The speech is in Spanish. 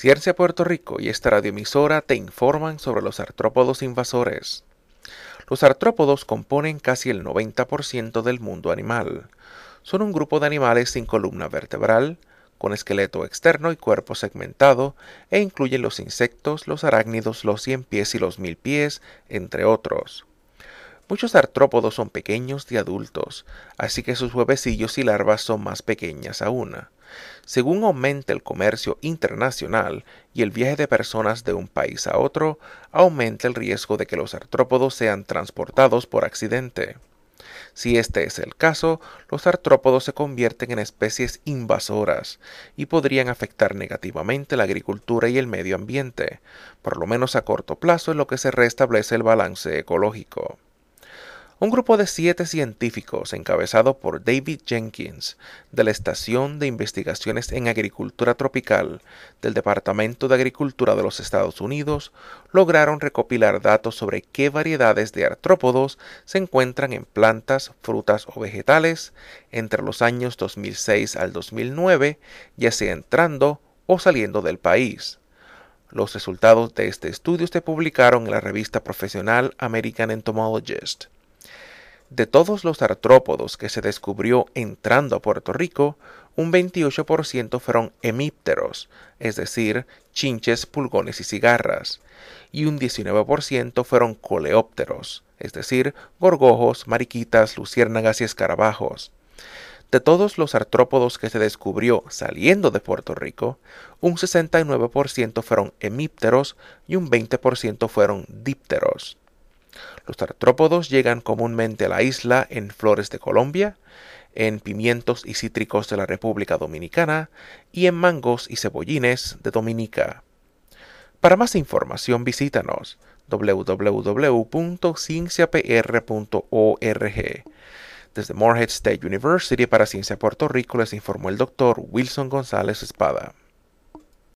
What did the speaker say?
Ciencia Puerto Rico y esta radioemisora te informan sobre los artrópodos invasores. Los artrópodos componen casi el 90% del mundo animal. Son un grupo de animales sin columna vertebral, con esqueleto externo y cuerpo segmentado, e incluyen los insectos, los arácnidos, los cien pies y los mil pies, entre otros. Muchos artrópodos son pequeños y adultos, así que sus huevecillos y larvas son más pequeñas aún. Según aumenta el comercio internacional y el viaje de personas de un país a otro, aumenta el riesgo de que los artrópodos sean transportados por accidente. Si este es el caso, los artrópodos se convierten en especies invasoras y podrían afectar negativamente la agricultura y el medio ambiente, por lo menos a corto plazo en lo que se restablece el balance ecológico. Un grupo de siete científicos encabezado por David Jenkins de la Estación de Investigaciones en Agricultura Tropical del Departamento de Agricultura de los Estados Unidos lograron recopilar datos sobre qué variedades de artrópodos se encuentran en plantas, frutas o vegetales entre los años 2006 al 2009, ya sea entrando o saliendo del país. Los resultados de este estudio se publicaron en la revista profesional American Entomologist. De todos los artrópodos que se descubrió entrando a Puerto Rico, un 28% fueron hemípteros, es decir, chinches, pulgones y cigarras, y un 19% fueron coleópteros, es decir, gorgojos, mariquitas, luciérnagas y escarabajos. De todos los artrópodos que se descubrió saliendo de Puerto Rico, un 69% fueron hemípteros y un 20% fueron dípteros. Los artrópodos llegan comúnmente a la isla en flores de Colombia, en pimientos y cítricos de la República Dominicana y en mangos y cebollines de Dominica. Para más información visítanos www.cienciapr.org. Desde Morehead State University para Ciencia Puerto Rico les informó el doctor Wilson González Espada.